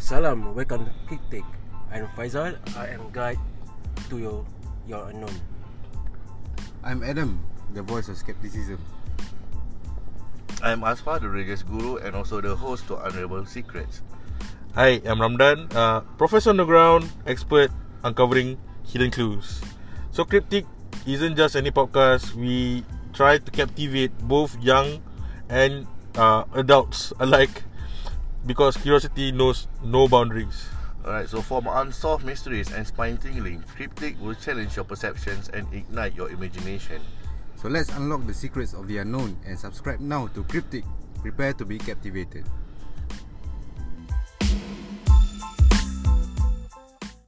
Salam, welcome to Cryptic. I'm Faizal. I am guide to your your unknown. I'm Adam, the voice of skepticism. I'm Asfar, the religious guru and also the host to Unravel Secrets. Hi, I'm Ramdan, uh, professor on the ground, expert uncovering hidden clues. So, Cryptic isn't just any podcast. We try to captivate both young and uh, adults alike because curiosity knows no boundaries. Alright, so from unsolved mysteries and spine tingling, Cryptic will challenge your perceptions and ignite your imagination. So let's unlock the secrets of the unknown and subscribe now to Cryptic. Prepare to be captivated.